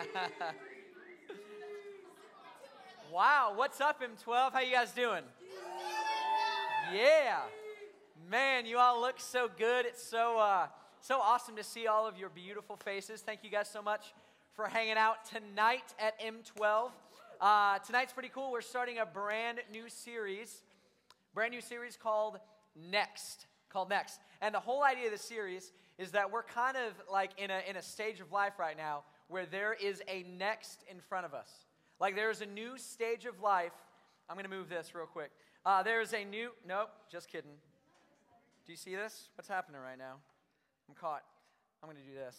wow, what's up, M12? How you guys doing? Yeah. Man, you all look so good. It's so uh, so awesome to see all of your beautiful faces. Thank you guys so much for hanging out tonight at M12. Uh, tonight's pretty cool. We're starting a brand new series, brand new series called Next. Called Next. And the whole idea of the series is that we're kind of like in a, in a stage of life right now where there is a next in front of us. Like there's a new stage of life. I'm going to move this real quick. Uh, there's a new, nope, just kidding. Do you see this? What's happening right now? I'm caught. I'm going to do this.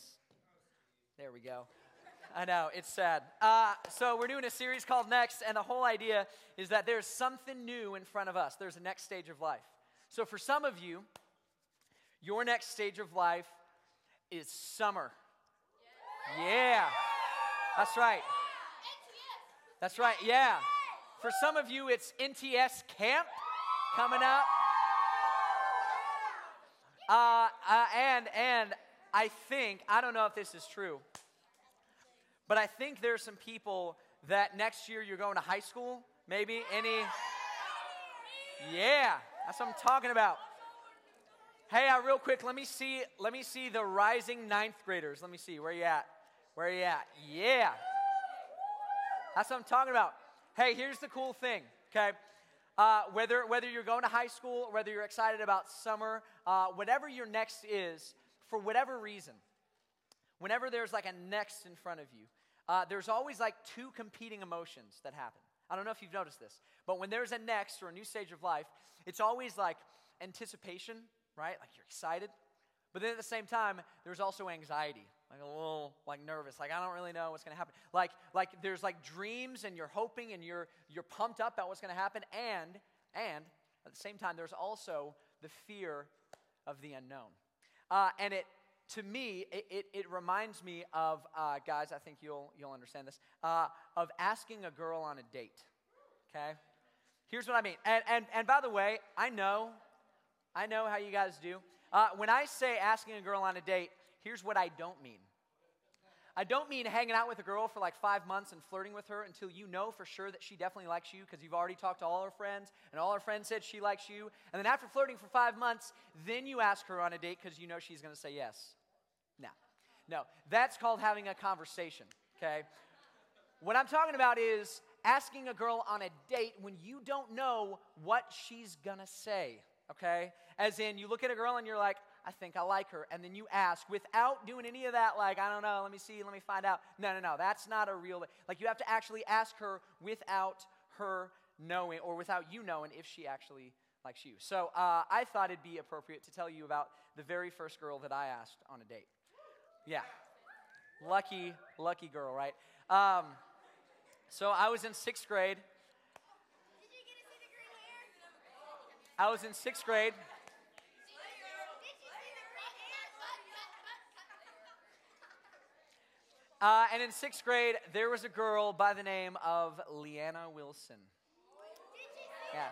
There we go. I know, it's sad. Uh, so, we're doing a series called Next, and the whole idea is that there's something new in front of us. There's a next stage of life. So, for some of you, your next stage of life is summer. Yeah. That's right. That's right. Yeah. For some of you, it's NTS camp coming up. Uh, uh, and and I think I don't know if this is true, but I think there's some people that next year you're going to high school. Maybe any. Yeah, that's what I'm talking about. Hey, uh, real quick, let me see. Let me see the rising ninth graders. Let me see where you at. Where are you at? Yeah, that's what I'm talking about. Hey, here's the cool thing. Okay, uh, whether whether you're going to high school, whether you're excited about summer, uh, whatever your next is, for whatever reason, whenever there's like a next in front of you, uh, there's always like two competing emotions that happen. I don't know if you've noticed this, but when there's a next or a new stage of life, it's always like anticipation right? Like you're excited. But then at the same time, there's also anxiety, like a little like nervous, like I don't really know what's going to happen. Like like there's like dreams and you're hoping and you're you're pumped up about what's going to happen and and at the same time there's also the fear of the unknown. Uh, and it to me it, it, it reminds me of uh, guys. I think you'll you'll understand this uh, of asking a girl on a date. Okay, here's what I mean. And and and by the way, I know I know how you guys do. Uh, when I say asking a girl on a date, here's what I don't mean. I don't mean hanging out with a girl for like five months and flirting with her until you know for sure that she definitely likes you because you've already talked to all her friends and all her friends said she likes you. And then after flirting for five months, then you ask her on a date because you know she's going to say yes. No, no, that's called having a conversation, okay? What I'm talking about is asking a girl on a date when you don't know what she's going to say okay? As in, you look at a girl and you're like, I think I like her. And then you ask without doing any of that, like, I don't know, let me see, let me find out. No, no, no, that's not a real, like, you have to actually ask her without her knowing or without you knowing if she actually likes you. So uh, I thought it'd be appropriate to tell you about the very first girl that I asked on a date. Yeah. Lucky, lucky girl, right? Um, so I was in sixth grade. I was in sixth grade. Uh, and in sixth grade, there was a girl by the name of Leanna Wilson. Yeah.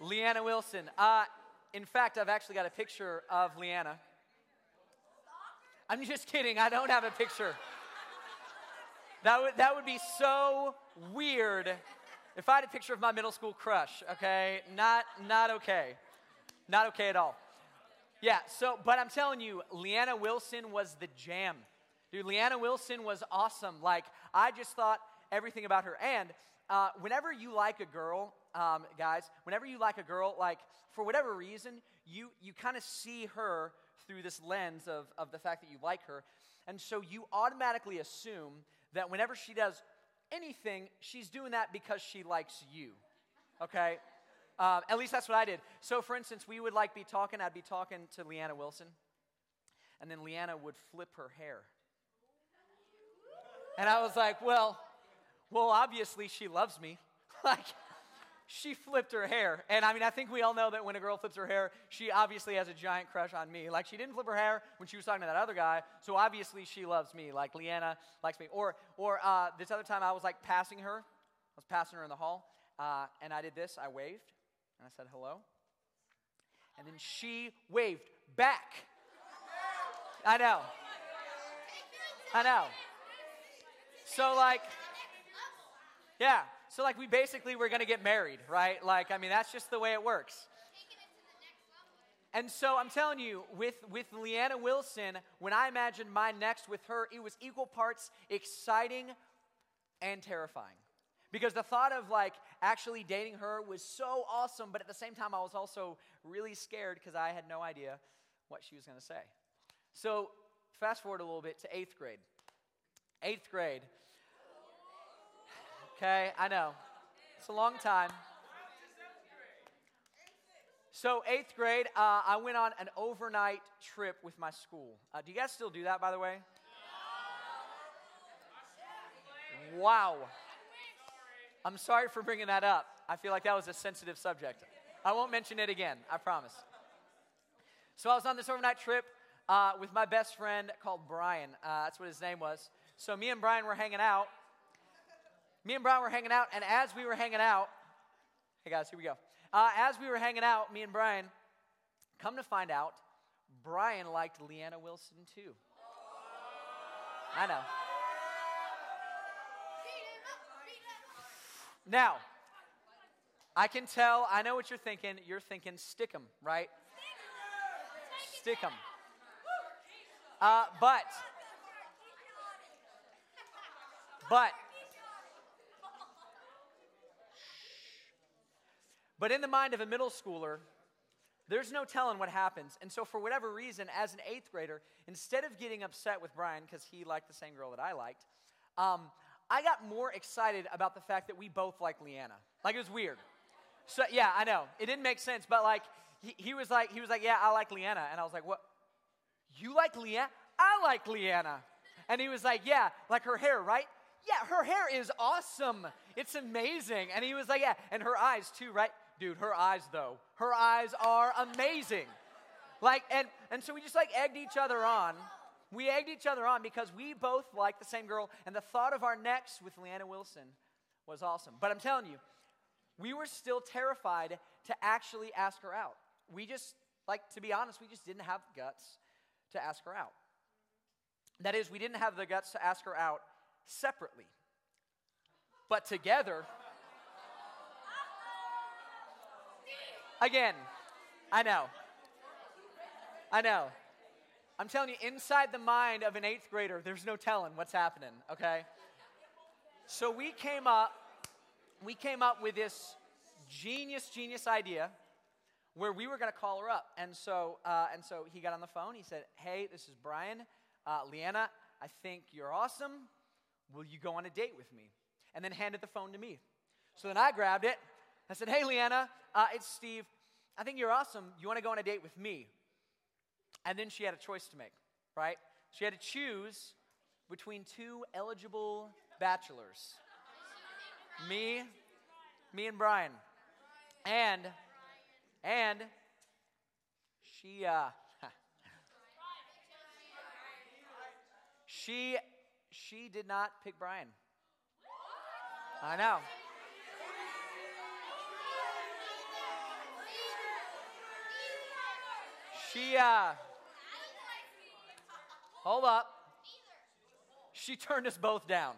Leanna Wilson. Uh, in fact, I've actually got a picture of Leanna. I'm just kidding. I don't have a picture. That would, that would be so weird if I had a picture of my middle school crush, okay, not, not okay. Not okay at all. Yeah, so, but I'm telling you, Leanna Wilson was the jam. Dude, Leanna Wilson was awesome. Like, I just thought everything about her. And uh, whenever you like a girl, um, guys, whenever you like a girl, like, for whatever reason, you, you kind of see her through this lens of, of the fact that you like her. And so you automatically assume that whenever she does anything, she's doing that because she likes you. Okay? Um, at least that's what I did. So, for instance, we would like be talking, I'd be talking to Leanna Wilson, and then Leanna would flip her hair. And I was like, well, well, obviously she loves me. like, she flipped her hair. And I mean, I think we all know that when a girl flips her hair, she obviously has a giant crush on me. Like, she didn't flip her hair when she was talking to that other guy, so obviously she loves me. Like, Leanna likes me. Or, or uh, this other time I was like passing her, I was passing her in the hall, uh, and I did this. I waved, and I said hello. And then she waved back. I know. I know. So, like, yeah. So, like, we basically were to get married, right? Like, I mean, that's just the way it works. And so I'm telling you, with, with Leanna Wilson, when I imagined my next with her, it was equal parts exciting and terrifying. Because the thought of like actually dating her was so awesome, but at the same time, I was also really scared because I had no idea what she was going to say. So, fast forward a little bit to eighth grade. Eighth grade. Okay, I know. It's a long time. So, eighth grade, uh, I went on an overnight trip with my school. Uh, do you guys still do that, by the way? Wow. I'm sorry for bringing that up. I feel like that was a sensitive subject. I won't mention it again, I promise. So, I was on this overnight trip uh, with my best friend called Brian. Uh, that's what his name was. So, me and Brian were hanging out. Me and Brian were hanging out, and as we were hanging out, hey guys, here we go. Uh, as we were hanging out, me and Brian, come to find out, Brian liked Leanna Wilson too. I know. Now, I can tell, I know what you're thinking. You're thinking, stick 'em, right? Stick. Uh, but, but, But in the mind of a middle schooler, there's no telling what happens. And so, for whatever reason, as an eighth grader, instead of getting upset with Brian because he liked the same girl that I liked, um, I got more excited about the fact that we both like Leanna. Like, it was weird. So, yeah, I know. It didn't make sense, but like, he, he was like, he was like, yeah, I like Leanna. And I was like, what? You like Leanna? I like Leanna. And he was like, yeah, like her hair, right? Yeah, her hair is awesome. It's amazing. And he was like, yeah, and her eyes too, right? Dude, her eyes though, her eyes are amazing. Like, and, and so we just like egged each other on. We egged each other on because we both liked the same girl, and the thought of our next with Leanna Wilson was awesome. But I'm telling you, we were still terrified to actually ask her out. We just, like, to be honest, we just didn't have guts to ask her out. That is, we didn't have the guts to ask her out separately. But together, Again, I know. I know. I'm telling you, inside the mind of an eighth grader, there's no telling what's happening, okay? So we came up, we came up with this genius, genius idea where we were going to call her up. And so, uh, and so he got on the phone. He said, Hey, this is Brian. Uh, Leanna, I think you're awesome. Will you go on a date with me? And then handed the phone to me. So then I grabbed it. I said, Hey, Leanna, uh, it's Steve. I think you're awesome. You want to go on a date with me? And then she had a choice to make, right? She had to choose between two eligible bachelors me, me and Brian. And, and she, uh, she, she did not pick Brian. I know. She, uh, hold up. She turned us both down.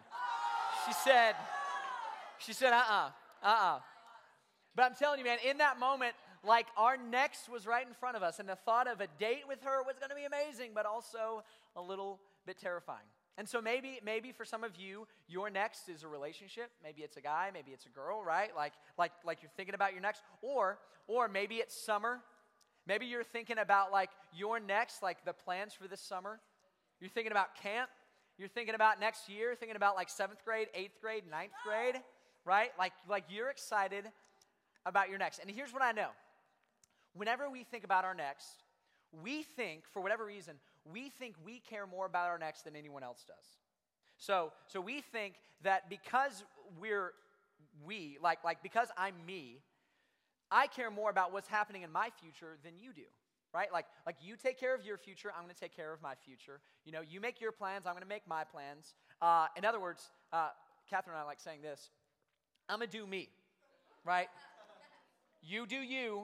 She said, she said, uh uh-uh, uh, uh-uh. But I'm telling you, man, in that moment, like our next was right in front of us, and the thought of a date with her was going to be amazing, but also a little bit terrifying. And so maybe, maybe for some of you, your next is a relationship. Maybe it's a guy, maybe it's a girl, right? Like, like, like you're thinking about your next, or, or maybe it's summer Maybe you're thinking about like your next, like the plans for this summer. You're thinking about camp. You're thinking about next year, thinking about like seventh grade, eighth grade, ninth grade, right? Like, like you're excited about your next. And here's what I know whenever we think about our next, we think, for whatever reason, we think we care more about our next than anyone else does. So, so we think that because we're we, like, like because I'm me, I care more about what's happening in my future than you do. Right? Like, like you take care of your future, I'm going to take care of my future. You know, you make your plans, I'm going to make my plans. Uh, in other words, uh, Catherine and I like saying this I'm going to do me, right? you do you,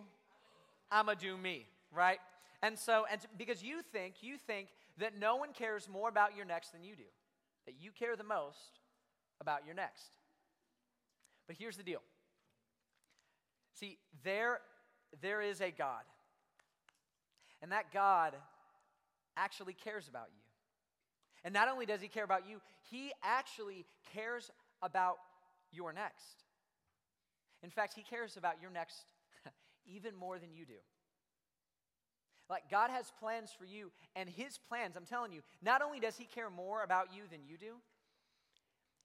I'm going to do me, right? And so, and because you think, you think that no one cares more about your next than you do, that you care the most about your next. But here's the deal. See, there, there is a God. And that God actually cares about you. And not only does he care about you, he actually cares about your next. In fact, he cares about your next even more than you do. Like, God has plans for you, and his plans, I'm telling you, not only does he care more about you than you do,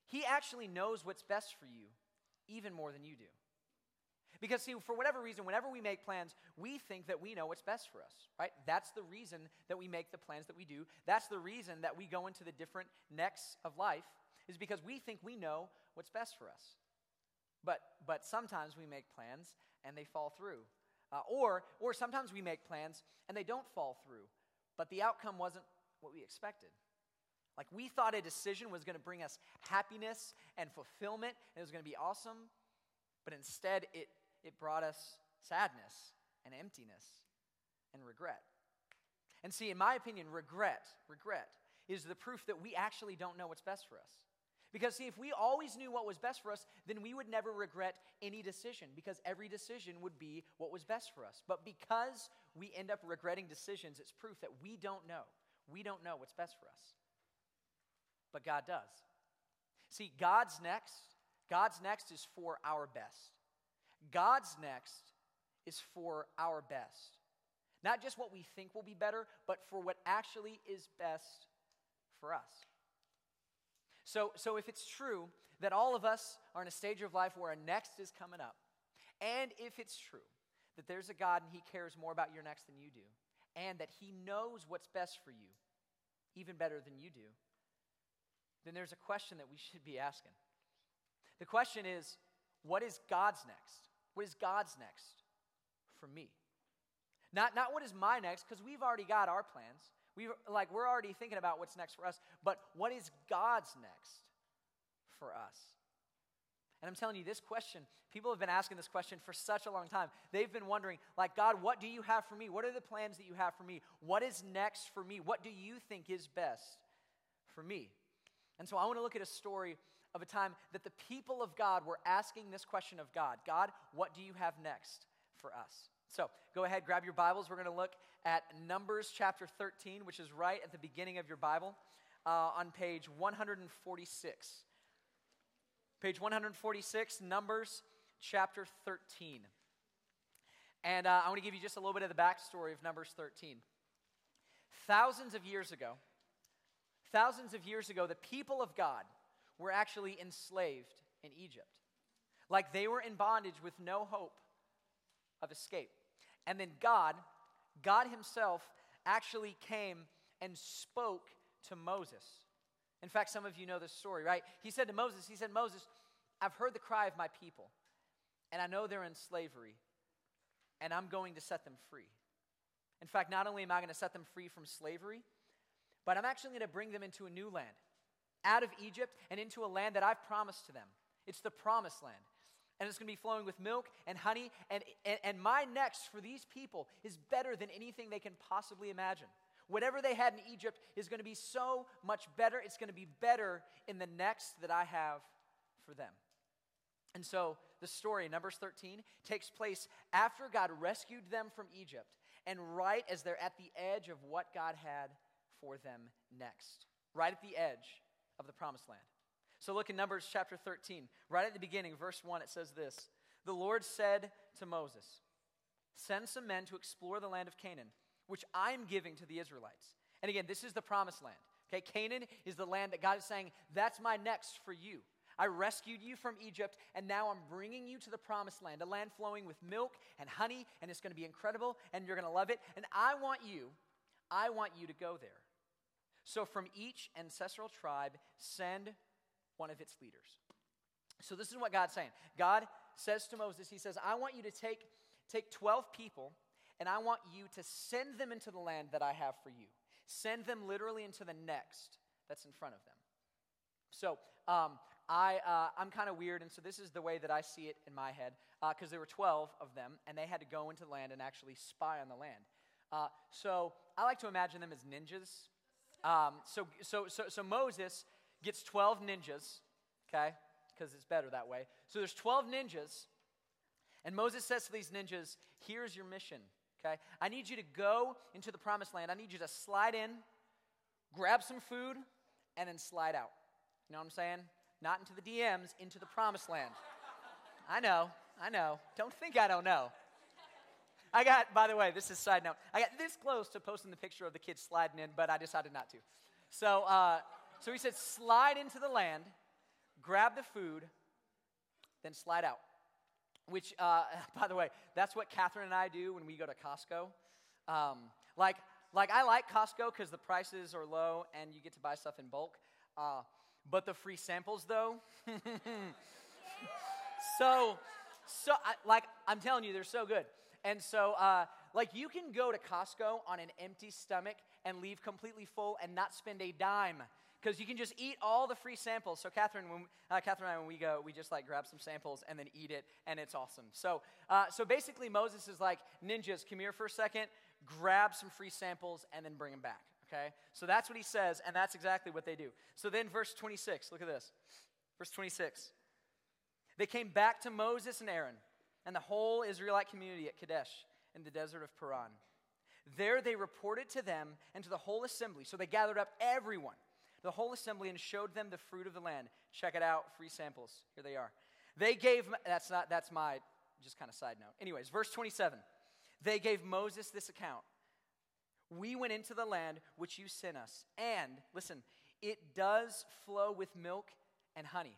he actually knows what's best for you even more than you do. Because, see, for whatever reason, whenever we make plans, we think that we know what's best for us, right? That's the reason that we make the plans that we do. That's the reason that we go into the different necks of life, is because we think we know what's best for us. But, but sometimes we make plans and they fall through. Uh, or, or sometimes we make plans and they don't fall through, but the outcome wasn't what we expected. Like we thought a decision was going to bring us happiness and fulfillment, and it was going to be awesome, but instead it it brought us sadness and emptiness and regret. And see, in my opinion, regret, regret is the proof that we actually don't know what's best for us. Because, see, if we always knew what was best for us, then we would never regret any decision because every decision would be what was best for us. But because we end up regretting decisions, it's proof that we don't know. We don't know what's best for us. But God does. See, God's next, God's next is for our best. God's next is for our best. Not just what we think will be better, but for what actually is best for us. So, so if it's true that all of us are in a stage of life where a next is coming up, and if it's true that there's a God and He cares more about your next than you do, and that He knows what's best for you even better than you do, then there's a question that we should be asking. The question is, what is God's next? What is God's next for me? Not, not what is my next, because we've already got our plans. We like we're already thinking about what's next for us, but what is God's next for us? And I'm telling you, this question, people have been asking this question for such a long time. They've been wondering, like, God, what do you have for me? What are the plans that you have for me? What is next for me? What do you think is best for me? And so I want to look at a story of a time that the people of God were asking this question of God God, what do you have next for us? So go ahead, grab your Bibles. We're going to look at Numbers chapter 13, which is right at the beginning of your Bible uh, on page 146. Page 146, Numbers chapter 13. And uh, I want to give you just a little bit of the backstory of Numbers 13. Thousands of years ago, thousands of years ago, the people of God were actually enslaved in Egypt. Like they were in bondage with no hope of escape. And then God, God Himself, actually came and spoke to Moses. In fact, some of you know this story, right? He said to Moses, He said, Moses, I've heard the cry of my people, and I know they're in slavery, and I'm going to set them free. In fact, not only am I going to set them free from slavery, but I'm actually going to bring them into a new land out of Egypt and into a land that I've promised to them. It's the promised land. And it's going to be flowing with milk and honey. And, and, and my next for these people is better than anything they can possibly imagine. Whatever they had in Egypt is going to be so much better. It's going to be better in the next that I have for them. And so the story, Numbers 13, takes place after God rescued them from Egypt and right as they're at the edge of what God had for them next. Right at the edge of the promised land. So look in Numbers chapter 13. Right at the beginning, verse 1, it says this The Lord said to Moses, Send some men to explore the land of Canaan, which I'm giving to the Israelites. And again, this is the promised land. Okay, Canaan is the land that God is saying, That's my next for you. I rescued you from Egypt, and now I'm bringing you to the promised land, a land flowing with milk and honey, and it's going to be incredible, and you're going to love it. And I want you, I want you to go there. So from each ancestral tribe, send one of its leaders. So this is what God's saying. God says to Moses, He says, I want you to take, take 12 people and I want you to send them into the land that I have for you. Send them literally into the next that's in front of them. So um, I, uh, I'm kind of weird, and so this is the way that I see it in my head, because uh, there were 12 of them, and they had to go into the land and actually spy on the land. Uh, so I like to imagine them as ninjas. Um, so, so, so, so Moses gets 12 ninjas, okay? Because it's better that way. So there's 12 ninjas, and Moses says to these ninjas, Here's your mission, okay? I need you to go into the promised land. I need you to slide in, grab some food, and then slide out. You know what I'm saying? Not into the DMs, into the promised land. I know, I know. Don't think I don't know. I got, by the way, this is side note. I got this close to posting the picture of the kids sliding in, but I decided not to. So, uh, so he said, slide into the land, grab the food, then slide out. Which, uh, by the way, that's what Catherine and I do when we go to Costco. Um, like, like I like Costco because the prices are low and you get to buy stuff in bulk. Uh, but the free samples, though. so, so I, like I'm telling you, they're so good. And so, uh, like, you can go to Costco on an empty stomach and leave completely full and not spend a dime because you can just eat all the free samples. So Catherine, when uh, Catherine and I, when we go, we just like grab some samples and then eat it, and it's awesome. So, uh, so basically, Moses is like ninjas. Come here for a second, grab some free samples, and then bring them back. Okay, so that's what he says, and that's exactly what they do. So then, verse 26. Look at this. Verse 26. They came back to Moses and Aaron and the whole Israelite community at Kadesh in the desert of Paran. There they reported to them and to the whole assembly. So they gathered up everyone, the whole assembly, and showed them the fruit of the land. Check it out, free samples. Here they are. They gave, that's not, that's my just kind of side note. Anyways, verse 27. They gave Moses this account. We went into the land which you sent us, and listen, it does flow with milk and honey.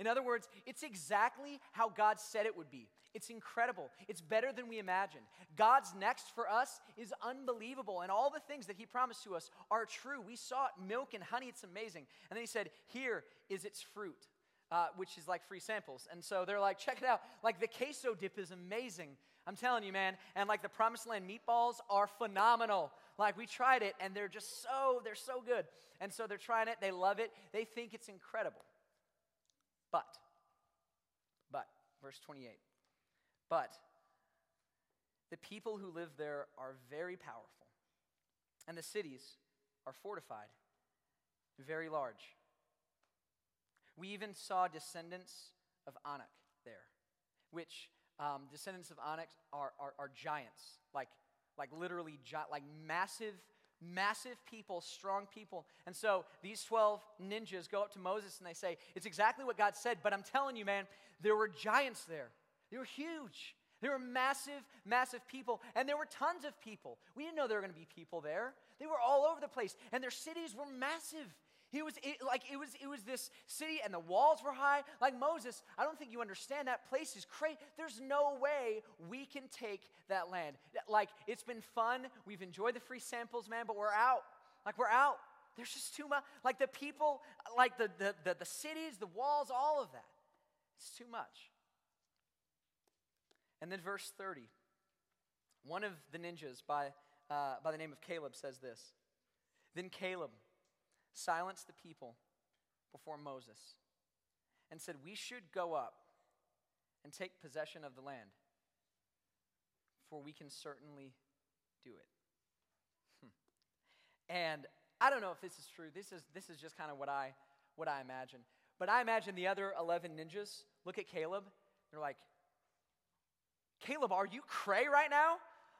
In other words, it's exactly how God said it would be. It's incredible. It's better than we imagined. God's next for us is unbelievable, and all the things that He promised to us are true. We saw it milk and honey, it's amazing. And then He said, Here is its fruit. Uh, which is like free samples. And so they're like, check it out. Like the queso dip is amazing. I'm telling you, man. And like the Promised Land meatballs are phenomenal. Like we tried it and they're just so, they're so good. And so they're trying it, they love it, they think it's incredible. But, but, verse 28. But the people who live there are very powerful, and the cities are fortified, very large. We even saw descendants of Anak there, which um, descendants of Anak are, are, are giants, like, like literally gi- like massive massive people, strong people. And so these 12 ninjas go up to Moses and they say, It's exactly what God said, but I'm telling you, man, there were giants there. They were huge. There were massive, massive people, and there were tons of people. We didn't know there were going to be people there. They were all over the place, and their cities were massive. He was it, like it was it was this city and the walls were high. Like Moses, I don't think you understand that place is crazy. There's no way we can take that land. Like it's been fun. We've enjoyed the free samples, man, but we're out. Like we're out. There's just too much. Like the people, like the the, the, the cities, the walls, all of that. It's too much. And then verse 30. One of the ninjas by, uh, by the name of Caleb says this Then Caleb silenced the people before Moses and said, We should go up and take possession of the land, for we can certainly do it. Hmm. And I don't know if this is true. This is, this is just kind of what I, what I imagine. But I imagine the other 11 ninjas look at Caleb. They're like, Caleb, are you cray right now?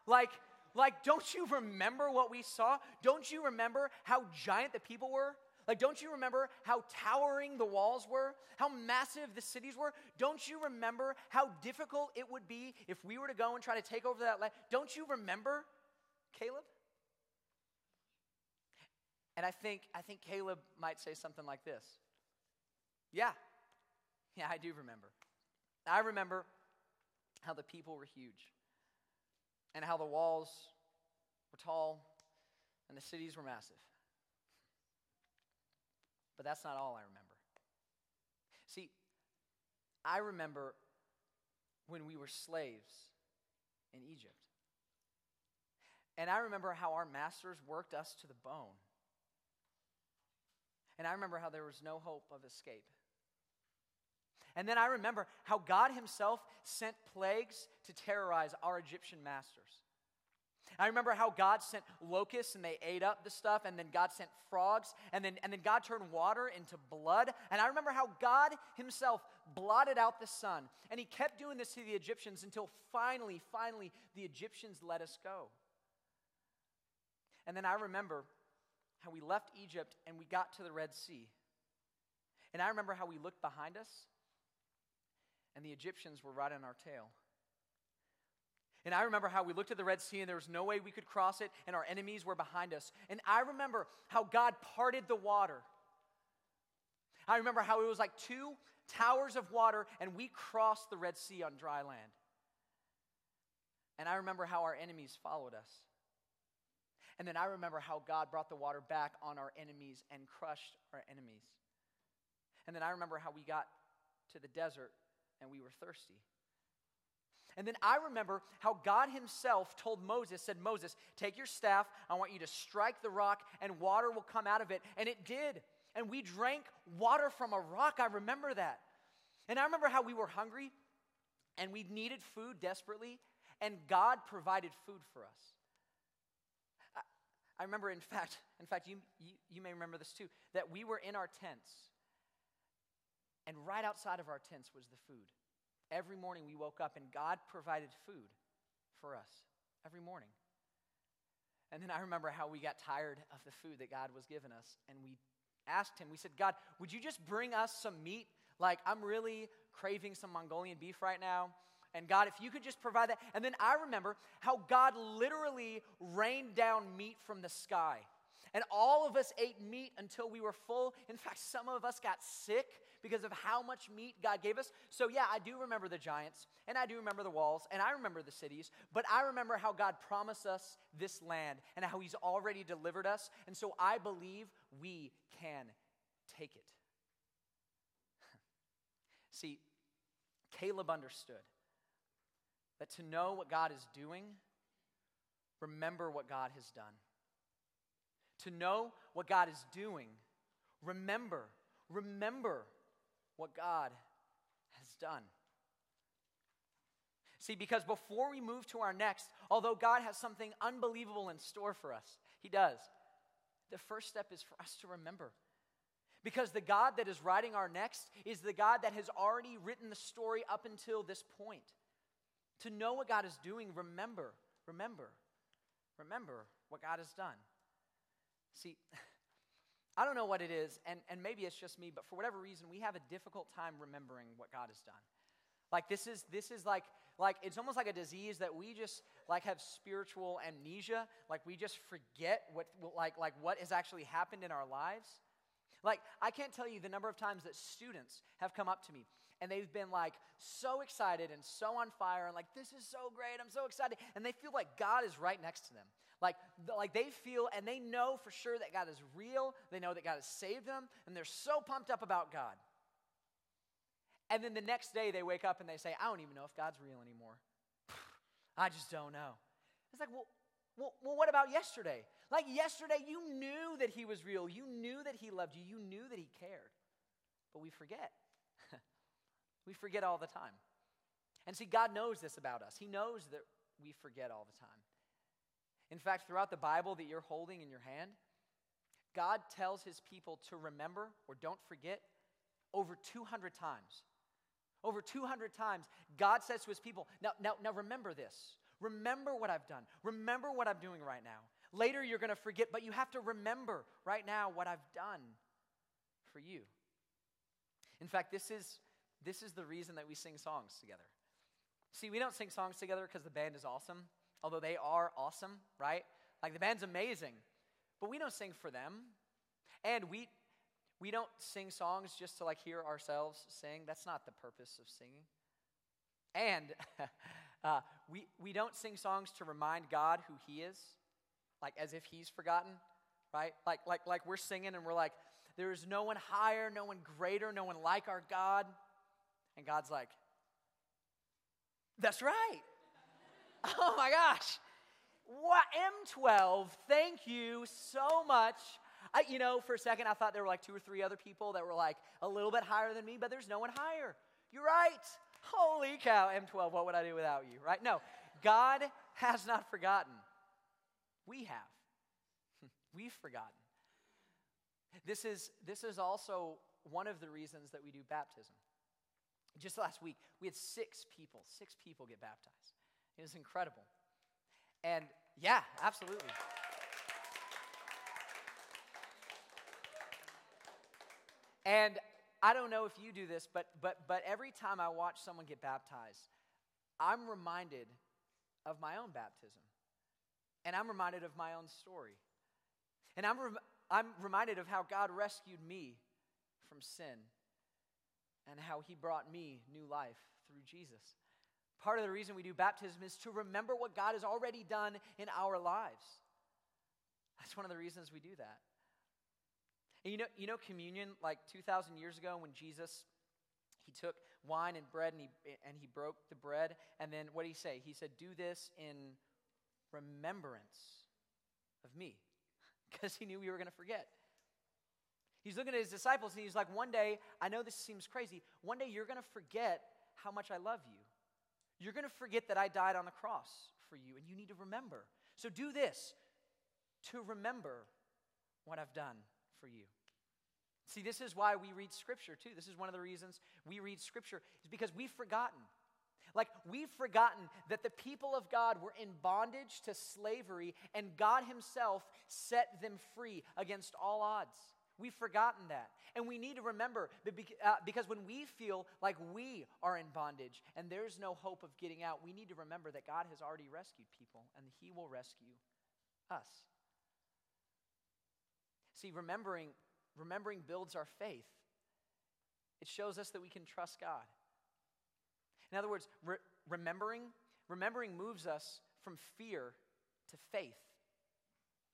Like, like, don't you remember what we saw? Don't you remember how giant the people were? Like, don't you remember how towering the walls were? How massive the cities were? Don't you remember how difficult it would be if we were to go and try to take over that land? Don't you remember, Caleb? And I think, I think Caleb might say something like this Yeah, yeah, I do remember. I remember how the people were huge and how the walls were tall and the cities were massive. But that's not all I remember. See, I remember when we were slaves in Egypt. And I remember how our masters worked us to the bone. And I remember how there was no hope of escape. And then I remember how God Himself sent plagues to terrorize our Egyptian masters. I remember how God sent locusts and they ate up the stuff, and then God sent frogs, and then, and then God turned water into blood. And I remember how God Himself blotted out the sun. And He kept doing this to the Egyptians until finally, finally, the Egyptians let us go. And then I remember how we left Egypt and we got to the Red Sea. And I remember how we looked behind us, and the Egyptians were right on our tail. And I remember how we looked at the Red Sea and there was no way we could cross it, and our enemies were behind us. And I remember how God parted the water. I remember how it was like two towers of water, and we crossed the Red Sea on dry land. And I remember how our enemies followed us. And then I remember how God brought the water back on our enemies and crushed our enemies. And then I remember how we got to the desert and we were thirsty. And then I remember how God Himself told Moses, said, Moses, take your staff. I want you to strike the rock, and water will come out of it. And it did. And we drank water from a rock. I remember that. And I remember how we were hungry and we needed food desperately, and God provided food for us. I, I remember, in fact, in fact, you, you, you may remember this too, that we were in our tents, and right outside of our tents was the food. Every morning we woke up and God provided food for us every morning. And then I remember how we got tired of the food that God was giving us. And we asked Him, we said, God, would you just bring us some meat? Like, I'm really craving some Mongolian beef right now. And God, if you could just provide that. And then I remember how God literally rained down meat from the sky. And all of us ate meat until we were full. In fact, some of us got sick because of how much meat God gave us. So, yeah, I do remember the giants, and I do remember the walls, and I remember the cities, but I remember how God promised us this land and how He's already delivered us. And so I believe we can take it. See, Caleb understood that to know what God is doing, remember what God has done. To know what God is doing, remember, remember what God has done. See, because before we move to our next, although God has something unbelievable in store for us, He does, the first step is for us to remember. Because the God that is writing our next is the God that has already written the story up until this point. To know what God is doing, remember, remember, remember what God has done. See, I don't know what it is, and, and maybe it's just me, but for whatever reason, we have a difficult time remembering what God has done. Like this is this is like like it's almost like a disease that we just like have spiritual amnesia. Like we just forget what like like what has actually happened in our lives. Like I can't tell you the number of times that students have come up to me and they've been like so excited and so on fire and like this is so great. I'm so excited and they feel like God is right next to them. Like, like they feel and they know for sure that God is real. They know that God has saved them, and they're so pumped up about God. And then the next day they wake up and they say, I don't even know if God's real anymore. I just don't know. It's like, well, well, well, what about yesterday? Like yesterday, you knew that He was real. You knew that He loved you. You knew that He cared. But we forget. we forget all the time. And see, God knows this about us. He knows that we forget all the time. In fact, throughout the Bible that you're holding in your hand, God tells his people to remember or don't forget over 200 times. Over 200 times, God says to his people, now, now, now remember this. Remember what I've done. Remember what I'm doing right now. Later, you're going to forget, but you have to remember right now what I've done for you. In fact, this is, this is the reason that we sing songs together. See, we don't sing songs together because the band is awesome although they are awesome, right? Like the band's amazing, but we don't sing for them. And we we don't sing songs just to like hear ourselves sing. That's not the purpose of singing. And uh, we we don't sing songs to remind God who He is, like as if He's forgotten, right? Like like like we're singing and we're like, there is no one higher, no one greater, no one like our God. And God's like, that's right. Oh my gosh. What M12, thank you so much. I, you know, for a second I thought there were like two or three other people that were like a little bit higher than me, but there's no one higher. You're right. Holy cow, M12, what would I do without you, right? No, God has not forgotten. We have. We've forgotten. This is, this is also one of the reasons that we do baptism. Just last week, we had six people, six people get baptized. It was incredible. And yeah, absolutely. And I don't know if you do this, but, but, but every time I watch someone get baptized, I'm reminded of my own baptism. And I'm reminded of my own story. And I'm, I'm reminded of how God rescued me from sin and how he brought me new life through Jesus. Part of the reason we do baptism is to remember what God has already done in our lives. That's one of the reasons we do that. And you know, you know communion, like 2,000 years ago when Jesus, he took wine and bread and he, and he broke the bread. And then what did he say? He said, do this in remembrance of me. Because he knew we were going to forget. He's looking at his disciples and he's like, one day, I know this seems crazy, one day you're going to forget how much I love you. You're going to forget that I died on the cross for you, and you need to remember. So do this to remember what I've done for you. See, this is why we read Scripture too. This is one of the reasons we read Scripture, is because we've forgotten. Like, we've forgotten that the people of God were in bondage to slavery, and God Himself set them free against all odds. We've forgotten that. And we need to remember uh, because when we feel like we are in bondage and there's no hope of getting out, we need to remember that God has already rescued people and He will rescue us. See, remembering, remembering builds our faith. It shows us that we can trust God. In other words, re- remembering, remembering moves us from fear to faith.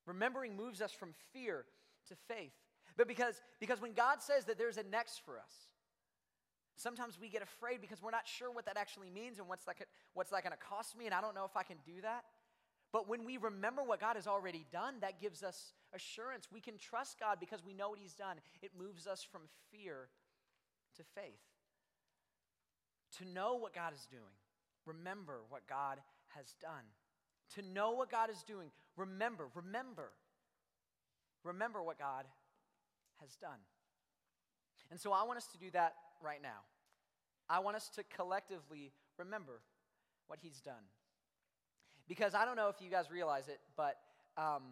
Remembering moves us from fear to faith. But because, because when God says that there's a next for us, sometimes we get afraid because we're not sure what that actually means and what's that, what's that going to cost me, and I don't know if I can do that. But when we remember what God has already done, that gives us assurance. We can trust God because we know what He's done. It moves us from fear to faith. To know what God is doing, remember what God has done. To know what God is doing, remember, remember, remember what God has done. And so I want us to do that right now. I want us to collectively remember what he's done. Because I don't know if you guys realize it, but um,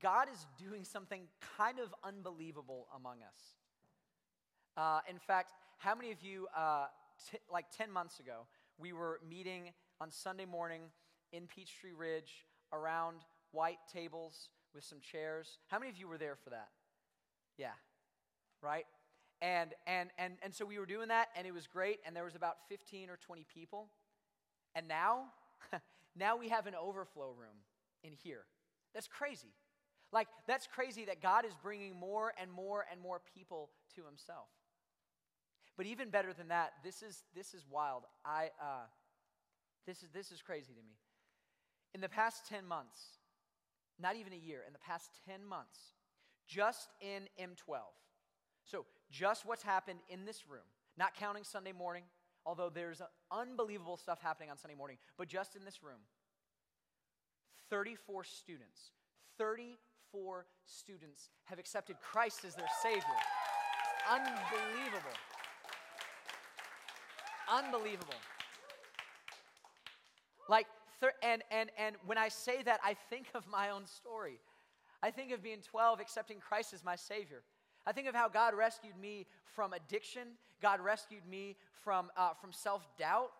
God is doing something kind of unbelievable among us. Uh, in fact, how many of you, uh, t- like 10 months ago, we were meeting on Sunday morning in Peachtree Ridge around white tables with some chairs? How many of you were there for that? Yeah. Right? And and and and so we were doing that and it was great and there was about 15 or 20 people. And now now we have an overflow room in here. That's crazy. Like that's crazy that God is bringing more and more and more people to himself. But even better than that, this is this is wild. I uh this is this is crazy to me. In the past 10 months, not even a year, in the past 10 months, just in M12. So, just what's happened in this room, not counting Sunday morning, although there's unbelievable stuff happening on Sunday morning, but just in this room, 34 students, 34 students have accepted Christ as their Savior. Unbelievable. Unbelievable. Like, and, and, and when I say that, I think of my own story. I think of being 12, accepting Christ as my Savior. I think of how God rescued me from addiction. God rescued me from, uh, from self doubt.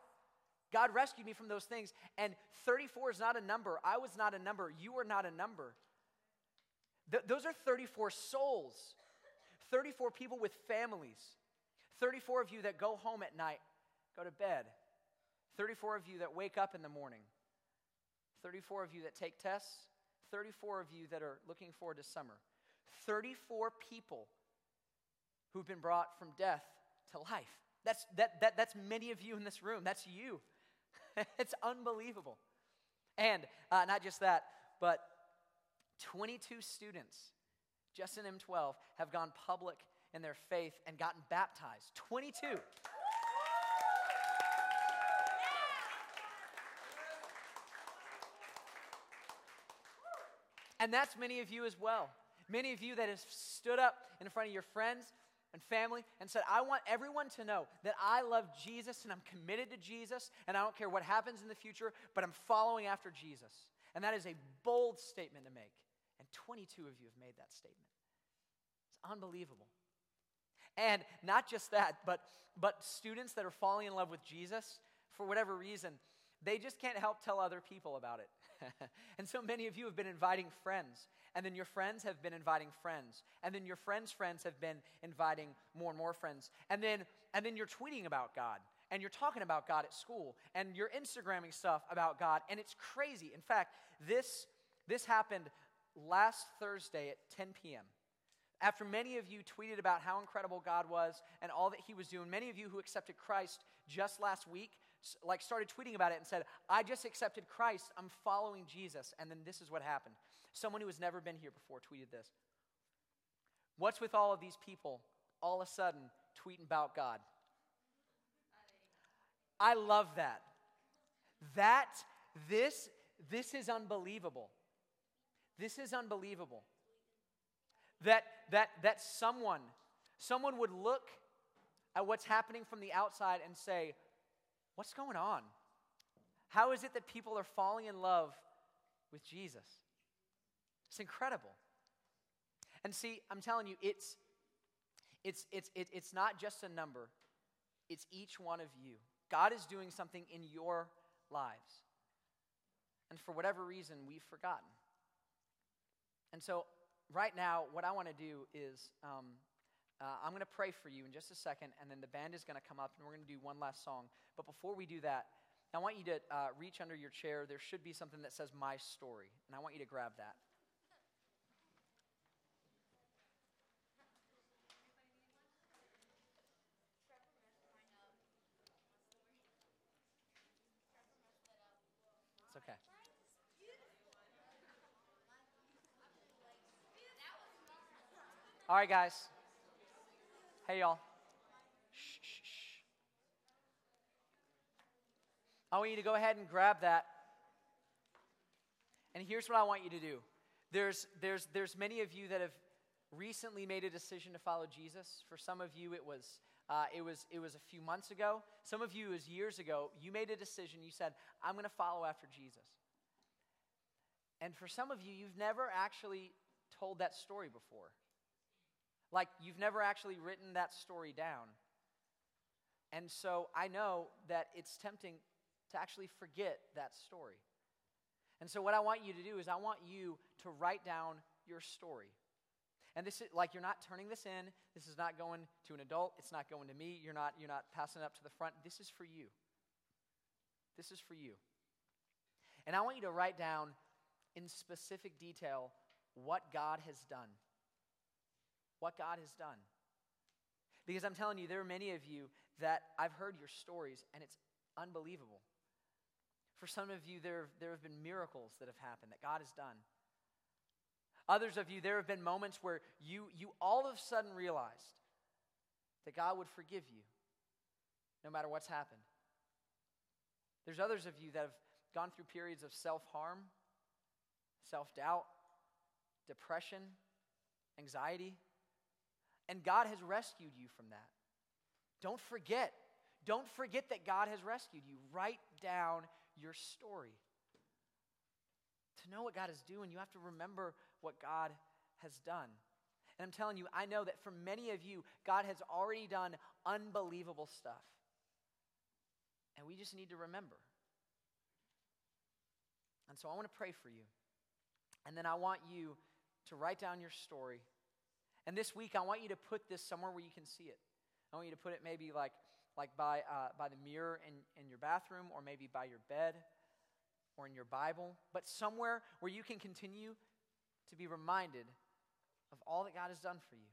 God rescued me from those things. And 34 is not a number. I was not a number. You are not a number. Th- those are 34 souls, 34 people with families, 34 of you that go home at night, go to bed, 34 of you that wake up in the morning, 34 of you that take tests, 34 of you that are looking forward to summer. 34 people who've been brought from death to life. That's, that, that, that's many of you in this room. That's you. it's unbelievable. And uh, not just that, but 22 students just in M12 have gone public in their faith and gotten baptized. 22. And that's many of you as well. Many of you that have stood up in front of your friends and family and said, I want everyone to know that I love Jesus and I'm committed to Jesus and I don't care what happens in the future, but I'm following after Jesus. And that is a bold statement to make. And 22 of you have made that statement. It's unbelievable. And not just that, but, but students that are falling in love with Jesus, for whatever reason, they just can't help tell other people about it. and so many of you have been inviting friends, and then your friends have been inviting friends, and then your friends' friends have been inviting more and more friends. And then and then you're tweeting about God, and you're talking about God at school, and you're Instagramming stuff about God, and it's crazy. In fact, this this happened last Thursday at 10 p.m. After many of you tweeted about how incredible God was and all that He was doing, many of you who accepted Christ just last week, like started tweeting about it and said, I just accepted Christ. I'm following Jesus. And then this is what happened. Someone who has never been here before tweeted this. What's with all of these people all of a sudden tweeting about God? I love that. That, this, this is unbelievable. This is unbelievable. That, that, that someone, someone would look at what's happening from the outside and say, What's going on? How is it that people are falling in love with Jesus? It's incredible. And see, I'm telling you, it's, it's, it's, it's not just a number, it's each one of you. God is doing something in your lives. And for whatever reason, we've forgotten. And so, right now, what I want to do is um, uh, I'm going to pray for you in just a second, and then the band is going to come up, and we're going to do one last song. But before we do that, I want you to uh, reach under your chair. There should be something that says My Story, and I want you to grab that. It's okay. All right, guys. Hey, y'all. Shh, shh, shh. I want you to go ahead and grab that. And here's what I want you to do. There's, there's, there's many of you that have recently made a decision to follow Jesus. For some of you, it was, uh, it, was, it was a few months ago. Some of you, it was years ago. You made a decision. You said, I'm going to follow after Jesus. And for some of you, you've never actually told that story before. Like you've never actually written that story down. And so I know that it's tempting to actually forget that story. And so what I want you to do is I want you to write down your story. And this is like you're not turning this in. This is not going to an adult. It's not going to me. You're not you're not passing it up to the front. This is for you. This is for you. And I want you to write down in specific detail what God has done what God has done. Because I'm telling you, there are many of you that I've heard your stories, and it's unbelievable. For some of you, there, there have been miracles that have happened that God has done. Others of you, there have been moments where you, you all of a sudden realized that God would forgive you no matter what's happened. There's others of you that have gone through periods of self harm, self doubt, depression, anxiety. And God has rescued you from that. Don't forget. Don't forget that God has rescued you. Write down your story. To know what God is doing, you have to remember what God has done. And I'm telling you, I know that for many of you, God has already done unbelievable stuff. And we just need to remember. And so I want to pray for you. And then I want you to write down your story and this week, I want you to put this somewhere where you can see it. I want you to put it maybe like, like by, uh, by the mirror in, in your bathroom, or maybe by your bed, or in your Bible, but somewhere where you can continue to be reminded of all that God has done for you.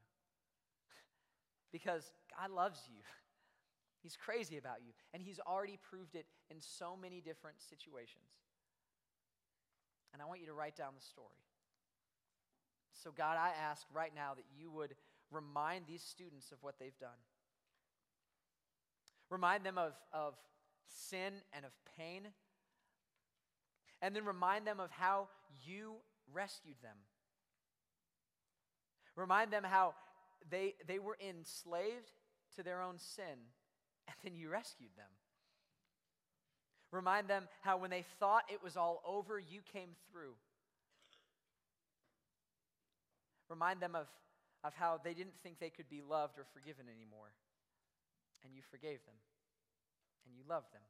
because God loves you. He's crazy about you, and He's already proved it in so many different situations. And I want you to write down the story. So, God, I ask right now that you would remind these students of what they've done. Remind them of, of sin and of pain. And then remind them of how you rescued them. Remind them how they, they were enslaved to their own sin, and then you rescued them. Remind them how when they thought it was all over, you came through. Remind them of, of how they didn't think they could be loved or forgiven anymore, and you forgave them, and you loved them.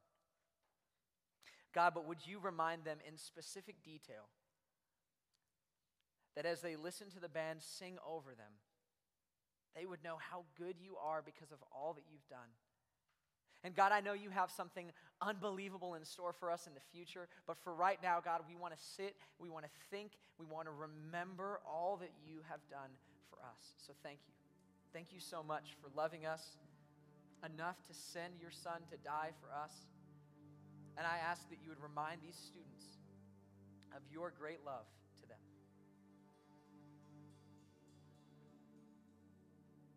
God, but would you remind them in specific detail that as they listen to the band sing over them, they would know how good you are because of all that you've done. And God, I know you have something unbelievable in store for us in the future, but for right now, God, we want to sit, we want to think, we want to remember all that you have done for us. So thank you. Thank you so much for loving us enough to send your son to die for us. And I ask that you would remind these students of your great love